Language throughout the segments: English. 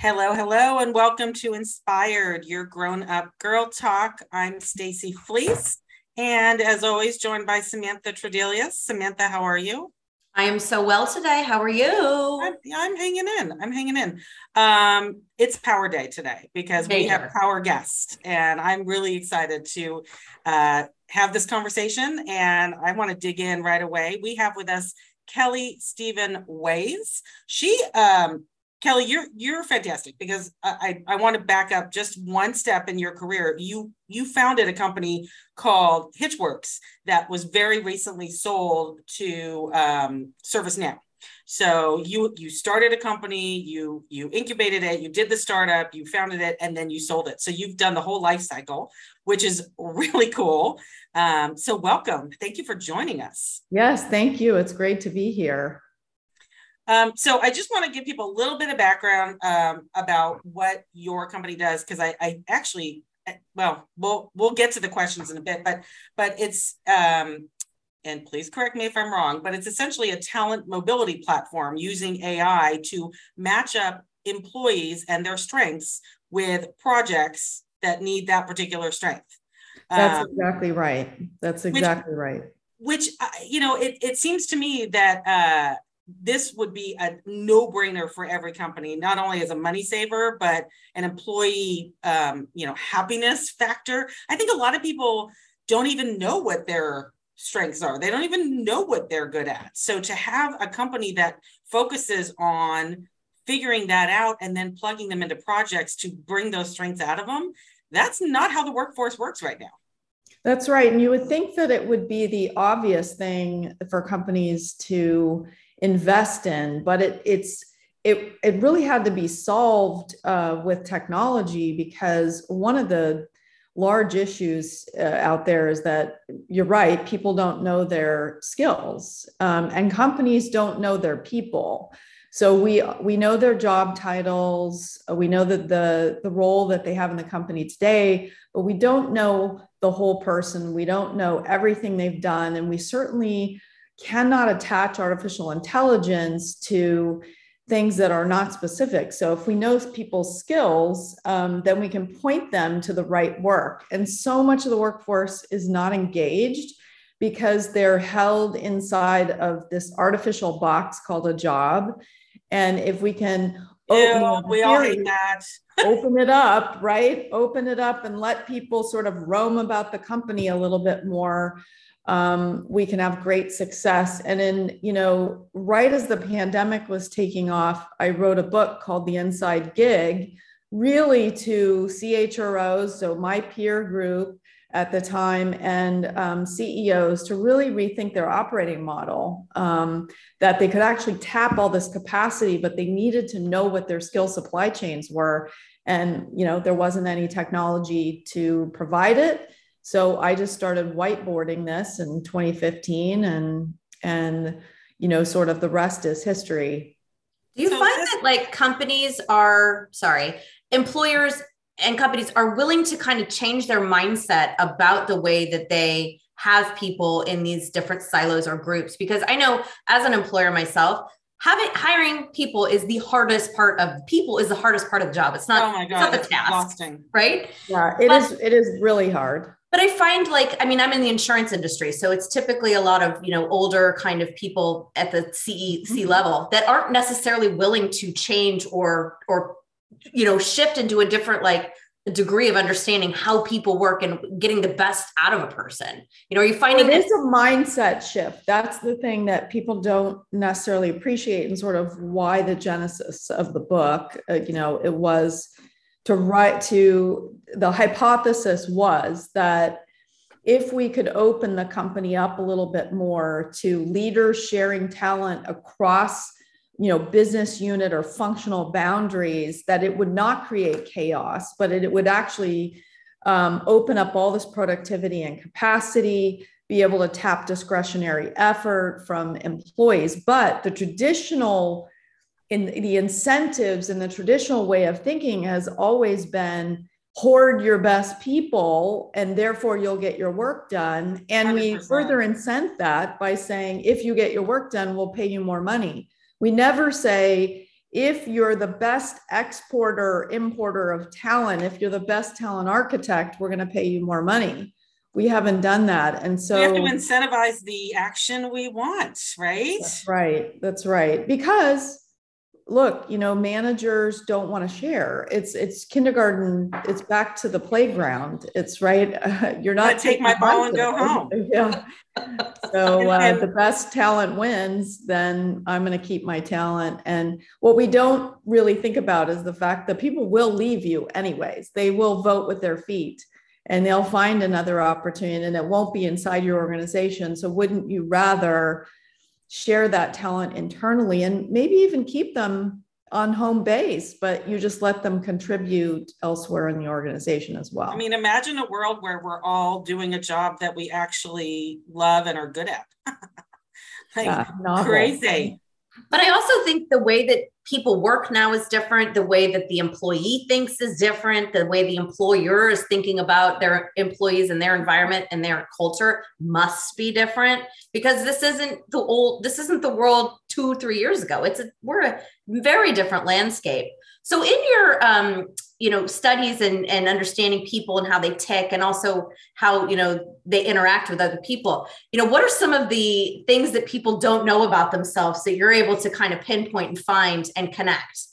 Hello, hello, and welcome to Inspired, your grown up girl talk. I'm Stacy Fleece, and as always, joined by Samantha Tredelius. Samantha, how are you? I am so well today. How are you? I'm, I'm hanging in. I'm hanging in. Um, it's Power Day today because we have power guests, and I'm really excited to uh, have this conversation. And I want to dig in right away. We have with us Kelley Steven-Waiss. She um, Kelley, you're you're fantastic because I, I, want to back up just one step in your career. You you founded a company called Hitchworks that was very recently sold to um, ServiceNow. So you you started a company, you you incubated it, you did the startup, you founded it, and then you sold it. So you've done the whole life cycle, which is really cool. Um, so welcome, thank you for joining us. Yes, thank you. It's great to be here. Um, so I just want to give people a little bit of background um, about what your company does because I, I, actually, eh, well, we'll we'll get to the questions in a bit, but but it's um, and please correct me if I'm wrong, but it's essentially a talent mobility platform using AI to match up employees and their strengths with projects that need that particular strength. That's um, exactly right. That's exactly which, right. Which uh, you know, it it seems to me that. Uh, this would be a no-brainer for every company not only as a money saver but an employee um, you know happiness factor. I think a lot of people don't even know what their strengths are. They don't even know what they're good at. So to have a company that focuses on figuring that out and then plugging them into projects to bring those strengths out of them that's not how the workforce works right now. That's right. And you would think that it would be the obvious thing for companies to invest in but it, it's it, it really had to be solved uh, with technology because one of the large issues uh, out there is that you're right people don't know their skills um, and companies don't know their people. So we we know their job titles we know that the the role that they have in the company today but we don't know the whole person we don't know everything they've done and we certainly cannot attach artificial intelligence to things that are not specific. So if we know people's skills, um, then we can point them to the right work. And so much of the workforce is not engaged because they're held inside of this artificial box called a job. And if we can Ew, we all hate that. open it up, right? Open it up and let people sort of roam about the company a little bit more um, we can have great success. And in, you know, right as the pandemic was taking off, I wrote a book called The Inside Gig, really to CHROs, so my peer group at the time, and um, CEOs to really rethink their operating model. Um, that they could actually tap all this capacity, but they needed to know what their skill supply chains were. And you know, there wasn't any technology to provide it so I just started whiteboarding this in 2015 and and you know sort of the rest is history. Do you so find that like companies are sorry, employers and companies are willing to kind of change their mindset about the way that they have people in these different silos or groups because I know as an employer myself, having hiring people is the hardest part of people is the hardest part of the job. It's not, oh my God, it's not the task, exhausting. right? Yeah, it but, is. It is really hard but i find like i mean i'm in the insurance industry so it's typically a lot of you know older kind of people at the ce c mm-hmm. level that aren't necessarily willing to change or or you know shift into a different like degree of understanding how people work and getting the best out of a person you know are you finding well, it is a mindset shift that's the thing that people don't necessarily appreciate and sort of why the genesis of the book uh, you know it was to write to the hypothesis was that if we could open the company up a little bit more to leaders sharing talent across you know business unit or functional boundaries that it would not create chaos but it, would actually um, open up all this productivity and capacity be able to tap discretionary effort from employees. But the traditional in the incentives and the traditional way of thinking has always been hoard your best people and therefore you'll get your work done. And 100%. we further incent that by saying if you get your work done we'll pay you more money. We never say if you're the best exporter importer of talent if you're the best talent architect we're going to pay you more money. We haven't done that and so we have to incentivize the action we want right? That's right that's right. Because look you know managers don't want to share. It's it's kindergarten it's back to the playground. It's right uh, you're not take my ball and go home. Yeah. So uh, the best talent wins then i'm going to keep my talent. And what we don't really think about is the fact that people will leave you anyways. They will vote with their feet and they'll find another opportunity and it won't be inside your organization. So wouldn't you rather share that talent internally and maybe even keep them on home base, but you just let them contribute elsewhere in the organization as well. I mean, imagine a world where we're all doing a job that we actually love and are good at. like yeah, crazy. But I also think the way that people work now is different. The way that the employee thinks is different. The way the employer is thinking about their employees and their environment and their culture must be different because this isn't the old, this isn't the world two, three years ago. It's a, we're a very different landscape. So in your um, you know studies and, and understanding people and how they tick and also how you know they interact with other people. You know what are some of the things that people don't know about themselves that you're able to kind of pinpoint and find and connect?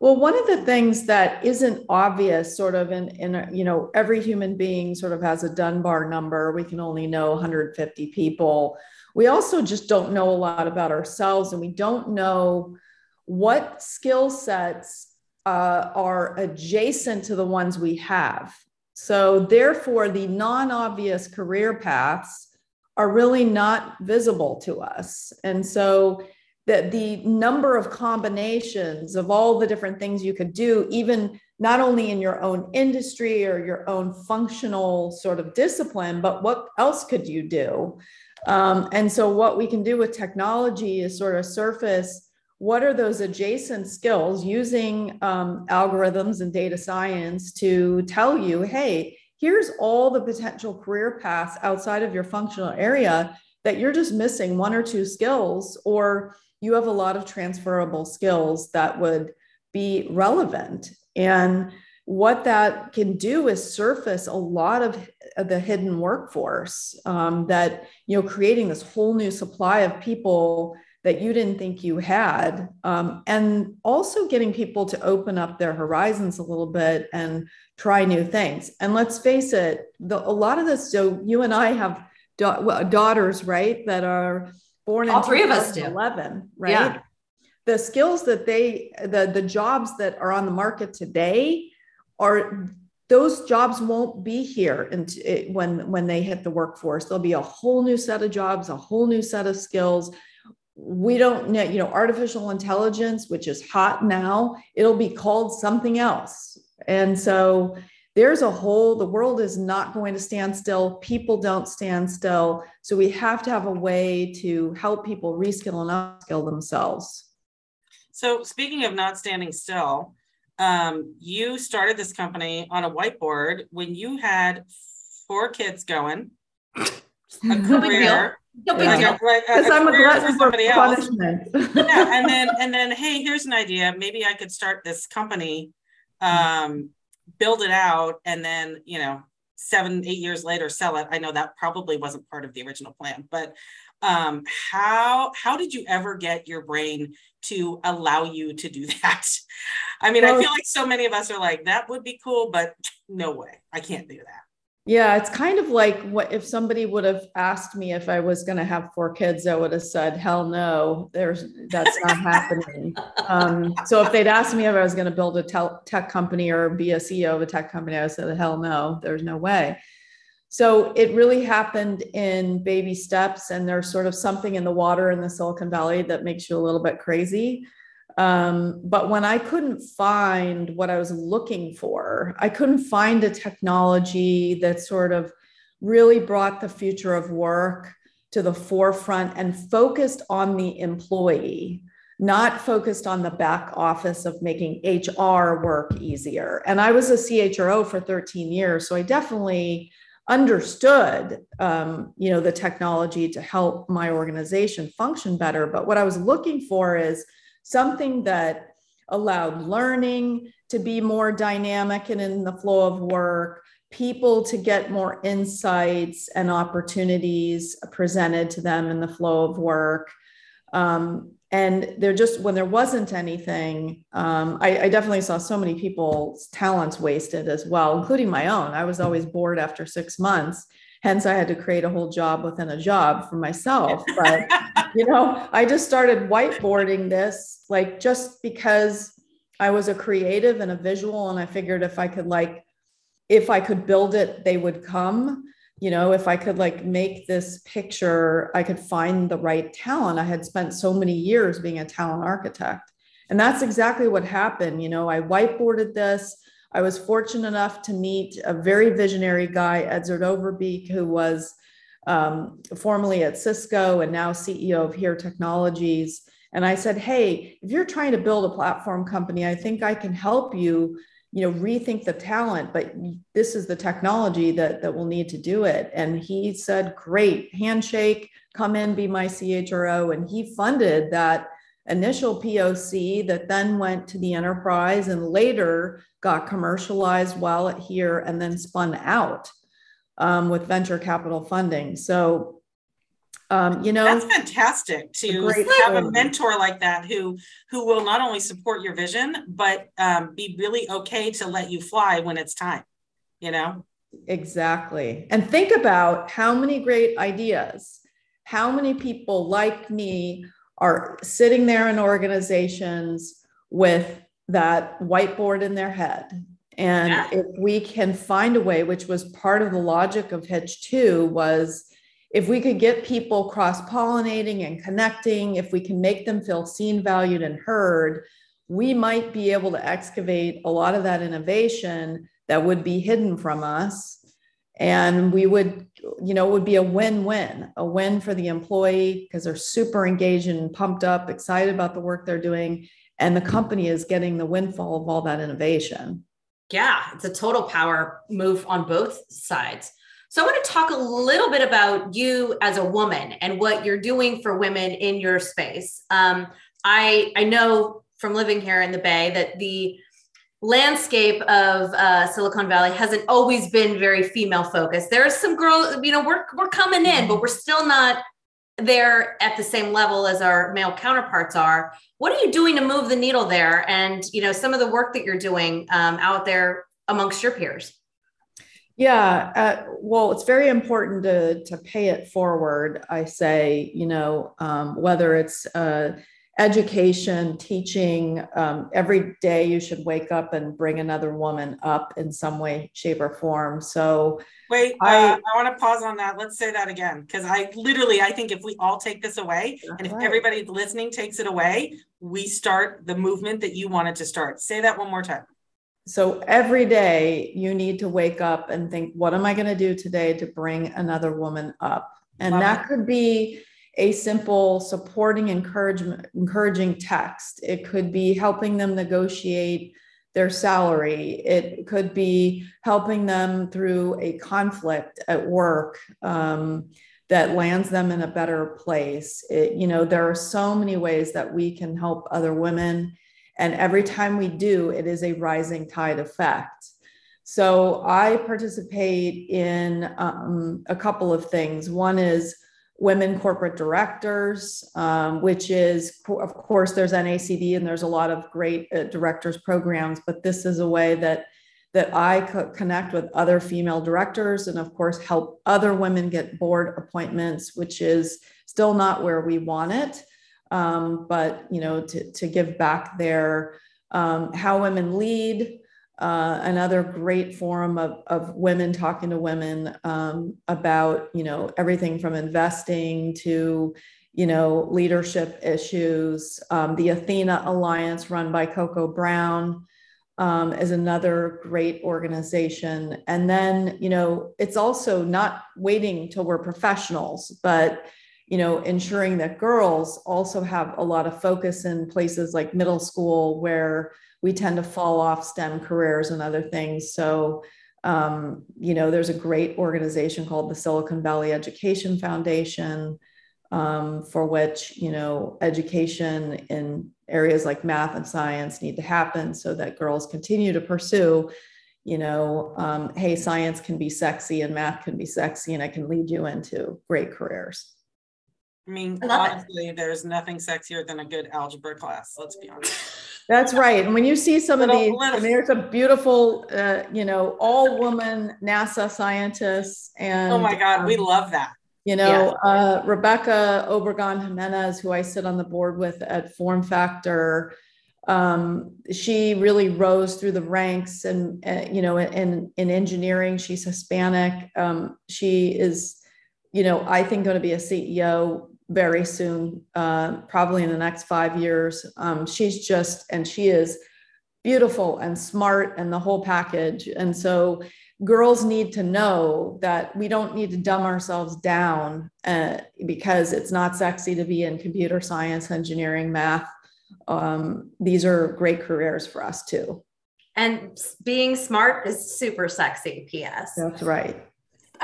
Well one of the things that isn't obvious sort of in in you know every human being sort of has a dunbar number. We can only know 150 people. We also just don't know a lot about ourselves and we don't know what skill sets uh, are adjacent to the ones we have. So, therefore, the non obvious career paths are really not visible to us. And so, that the number of combinations of all the different things you could do, even not only in your own industry or your own functional sort of discipline, but what else could you do? Um, and so, what we can do with technology is sort of surface what are those adjacent skills using um, algorithms and data science to tell you, hey, here's all the potential career paths outside of your functional area that you're just missing one or two skills, or you have a lot of transferable skills that would be relevant. And what that can do is surface a lot of the hidden workforce um, that, you know, creating this whole new supply of people that you didn't think you had. Um, and also getting people to open up their horizons a little bit and try new things. And let's face it, the, a lot of this, so you and I have da- well, daughters, right, that are born All in three of us do. 11, right? Yeah. The skills that they, the, the jobs that are on the market today are those jobs won't be here and when when they hit the workforce there'll be a whole new set of jobs a whole new set of skills we don't know, you know, artificial intelligence, which is hot now, it'll be called something else. And so there's a whole, the world is not going to stand still. People don't stand still. So we have to have a way to help people reskill and upskill themselves. So speaking of not standing still, um, you started this company on a whiteboard when you had four kids going, a career, because I'm a glutton for punishment. yeah, and then and then hey, here's an idea. Maybe I could start this company, um, build it out, and then you know, seven eight years later sell it. I know that probably wasn't part of the original plan, but um, how how did you ever get your brain to allow you to do that? I mean, well, I feel like so many of us are like that would be cool, but no way, I can't do that. Yeah, it's kind of like what if somebody would have asked me if I was going to have four kids, I would have said, "Hell no, there's that's not happening." Um, so if they'd asked me if I was going to build a tel- tech company or be a CEO of a tech company, I would say, "Hell no, there's no way." So it really happened in baby steps, and there's sort of something in the water in the Silicon Valley that makes you a little bit crazy. Um, but when I couldn't find what I was looking for, I couldn't find a technology that sort of really brought the future of work to the forefront and focused on the employee, not focused on the back office of making HR work easier. And I was a CHRO for 13 years, so I definitely understood um, you know the technology to help my organization function better but what i was looking for is something that allowed learning to be more dynamic and in the flow of work, people to get more insights and opportunities presented to them in the flow of work. Um, and there just when there wasn't anything um, I, I, definitely saw so many people's talents wasted as well including my own i was always bored after six months hence i had to create a whole job within a job for myself but you know i just started whiteboarding this like just because i was a creative and a visual and i figured if i could like if i could build it they would come. You know if i could like make this picture i could find the right talent. I had spent so many years being a talent architect. And that's exactly what happened. You know i whiteboarded this i was fortunate enough to meet a very visionary guy edzard overbeek who was um, formerly at cisco and now ceo of here technologies. And i said hey if you're trying to build a platform company i think i can help you you know rethink the talent but this is the technology that that will need to do it. And he said great handshake come in be my chro and he funded that initial poc that then went to the enterprise and later got commercialized while at here and then spun out um, with venture capital funding. So um, you know that's fantastic to have a mentor like that who who will not only support your vision but um, be really okay to let you fly when it's time you know? Exactly. And think about how many great ideas how many people like me are sitting there in organizations with that whiteboard in their head and yeah. if we can find a way which was part of the logic of Hitch 2 was if we could get people cross pollinating and connecting, if we can make them feel seen, valued, and heard, we might be able to excavate a lot of that innovation that would be hidden from us. And we would, you know, it would be a win win, a win for the employee because they're super engaged and pumped up, excited about the work they're doing. And the company is getting the windfall of all that innovation. Yeah, it's a total power move on both sides. So I want to talk a little bit about you as a woman and what you're doing for women in your space. Um, I I know from living here in the Bay that the landscape of uh, Silicon Valley hasn't always been very female focused. There's some girls, you know, we're we're coming in, but we're still not there at the same level as our male counterparts are. What are you doing to move the needle there? And you know, some of the work that you're doing um, out there amongst your peers. Yeah, uh, well, it's very important to to pay it forward. I say, you know, um, whether it's uh, education, teaching, um, every day you should wake up and bring another woman up in some way, shape, or form. So, wait, I, uh, I want to pause on that. Let's say that again, because I literally, I think if we all take this away, and if right. everybody listening takes it away, we start the movement that you wanted to start. Say that one more time so every day you need to wake up and think what am i going to do today to bring another woman up and Love that it. could be a simple supporting encouragement encouraging text it could be helping them negotiate their salary it could be helping them through a conflict at work um, that lands them in a better place it, you know there are so many ways that we can help other women and every time we do, it is a rising tide effect. So I participate in um, a couple of things. One is women corporate directors, um, which is, of course, there's NACD and there's a lot of great uh, directors programs, but this is a way that that I connect with other female directors and, of course, help other women get board appointments, which is still not where we want it. Um, but you know to, to give back there. Um, how women lead uh, another great forum of, of women talking to women um, about you know everything from investing to you know leadership issues. Um, the athena alliance run by coco brown um, is another great organization. And then you know it's also not waiting till we're professionals but you know, ensuring that girls also have a lot of focus in places like middle school where we tend to fall off STEM careers and other things. So, um, you know, there's a great organization called the Silicon Valley Education Foundation. um, for which you know education in areas like math and science need to happen so that girls continue to pursue you know um, hey science can be sexy and math can be sexy and it can lead you into great careers I mean, honestly, it. there's nothing sexier than a good algebra class. Let's be honest. That's right. And when you see some little, of these, little. there's a beautiful, uh, you know, all woman NASA scientists. And oh my God, um, we love that. You know, yeah. uh, Rebecca Obregon Jimenez, who I sit on the board with at Form Factor, um, she really rose through the ranks and, uh, you know, in, in engineering, she's Hispanic. Um, she is, you know, I think going to be a CEO very soon, uh, probably in the next five years. Um, she's just, and she is beautiful and smart and the whole package. And so girls need to know that we don't need to dumb ourselves down uh, because it's not sexy to be in computer science, engineering, math. Um, these are great careers for us too. And being smart is super sexy, PS. That's right.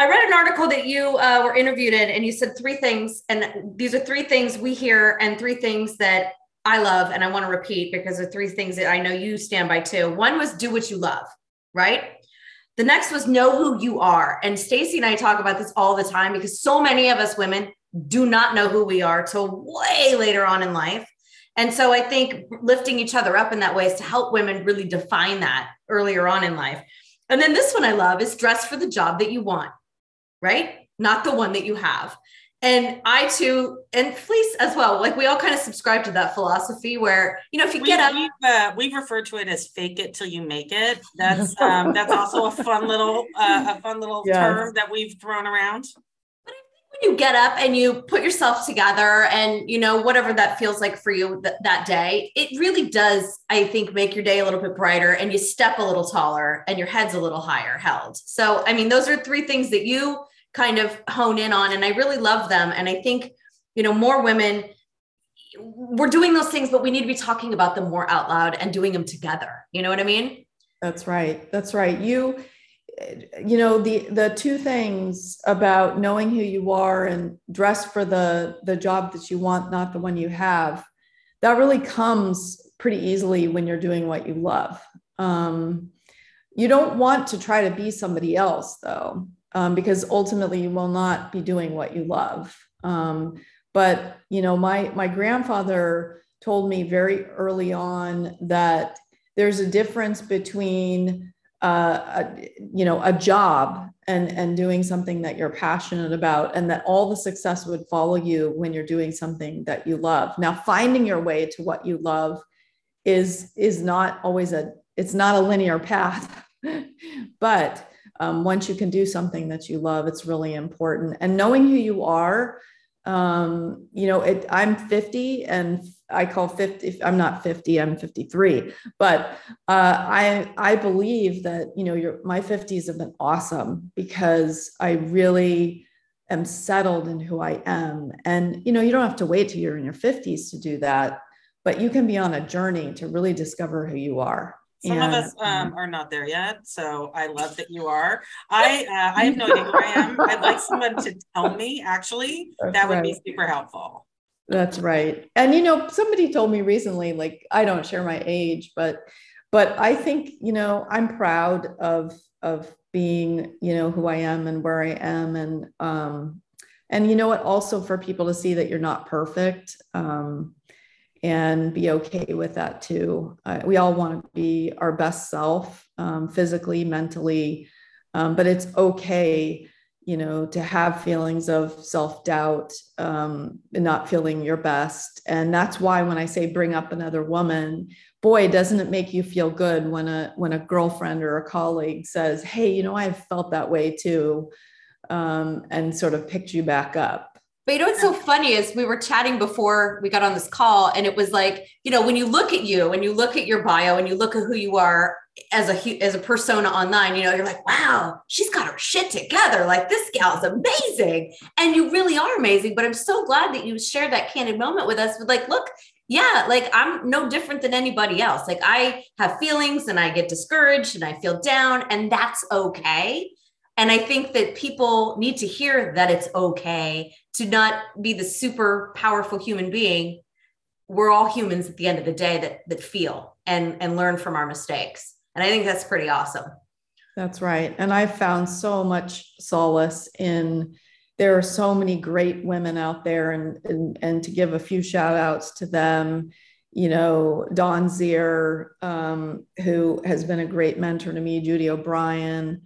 I read an article that you uh, were interviewed in, and you said three things, and these are three things we hear, and three things that I love, and I want to repeat because they're three things that I know you stand by too. One was do what you love, right? The next was know who you are, and Stacy and I talk about this all the time because so many of us women do not know who we are till way later on in life. And so I think lifting each other up in that way is to help women really define that earlier on in life. And then this one I love is dress for the job that you want right? Not the one that you have. And I too, and Fleece as well. Like we all kind of subscribe to that philosophy where you know if you we, get up, we've, uh, we've referred to it as "fake it till you make it." That's um, that's also a fun little uh, a fun little yes. term that we've thrown around. But I think when you get up and you put yourself together, and you know whatever that feels like for you th- that day, it really does. I think make your day a little bit brighter, and you step a little taller, and your head's a little higher held. So I mean, those are three things that you kind of hone in on and i really love them. And i think you know more women we're doing those things but we need to be talking about them more out loud and doing them together. You know what i mean? That's right. That's right. You you know the the two things about knowing who you are and dress for the the job that you want not the one you have that really comes pretty easily when you're doing what you love. Um, you don't want to try to be somebody else though um, because ultimately you will not be doing what you love. Um, but you know, my my grandfather told me very early on that there's a difference between uh, a, you know a job and and doing something that you're passionate about and that all the success would follow you when you're doing something that you love now finding your way to what you love is is not always a it's not a linear path but um, once you can do something that you love, it's really important. And knowing who you are, um, you know, it, I'm 50 and I call 50, I'm not 50, I'm 53, but uh, I, I believe that, you know, your, my 50s have been awesome because I really am settled in who I am. And, you know, you don't have to wait till you're in your 50s to do that, but you can be on a journey to really discover who you are. Some and, of us um, are not there yet, so I love that you are. I uh, I have no idea who I am. I'd like someone to tell me. Actually, That's that would right. be super helpful. That's right. And you know, somebody told me recently, like I don't share my age, but but I think you know I'm proud of of being you know who I am and where I am, and um, and you know what, also for people to see that you're not perfect. Um, and be okay with that too. Uh, we all want to be our best self, um, physically, mentally, um, but it's okay, you know, to have feelings of self doubt, um, not feeling your best. And that's why when I say bring up another woman, boy, doesn't it make you feel good when a when a girlfriend or a colleague says, "Hey, you know, I've felt that way too," um, and sort of picked you back up. But you know what's so funny is we were chatting before we got on this call, and it was like, you know, when you look at you, when you look at your bio, and you look at who you are as a as a persona online, you know, you're like, wow, she's got her shit together. Like this gal's amazing, and you really are amazing. But I'm so glad that you shared that candid moment with us. With like, look, yeah, like I'm no different than anybody else. Like I have feelings, and I get discouraged, and I feel down, and that's okay And I think that people need to hear that it's okay to not be the super powerful human being. We're all humans at the end of the day that that feel and and learn from our mistakes. And I think that's pretty awesome. That's right. And I found so much solace in there are so many great women out there and and, and to give a few shout outs to them you know dawn zier um, who has been a great mentor to me judy o'brien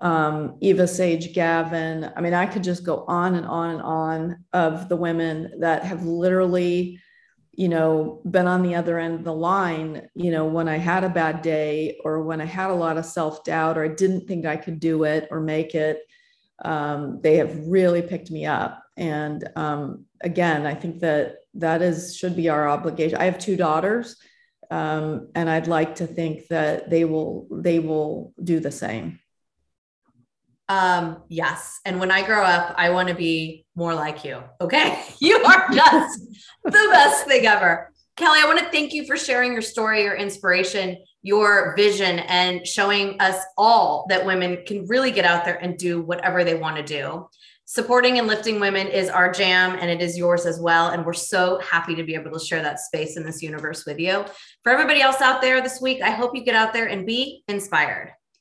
um, eva sage gavin. I mean i could just go on and on and on of the women that have literally you know been on the other end of the line you know when i had a bad day or when i had a lot of self-doubt or i didn't think i could do it or make it um, they have really picked me up. And um, again i think that that is should be our obligation. I have two daughters um, and i'd like to think that they will they will do the same um, yes. And when I grow up, I want to be more like you. Okay. You are just the best thing ever. Kelley, I want to thank you for sharing your story, your inspiration, your vision, and showing us all that women can really get out there and do whatever they want to do. Supporting and lifting women is our jam, and it is yours as well. And we're so happy to be able to share that space in this universe with you. For everybody else out there this week, I hope you get out there and be inspired.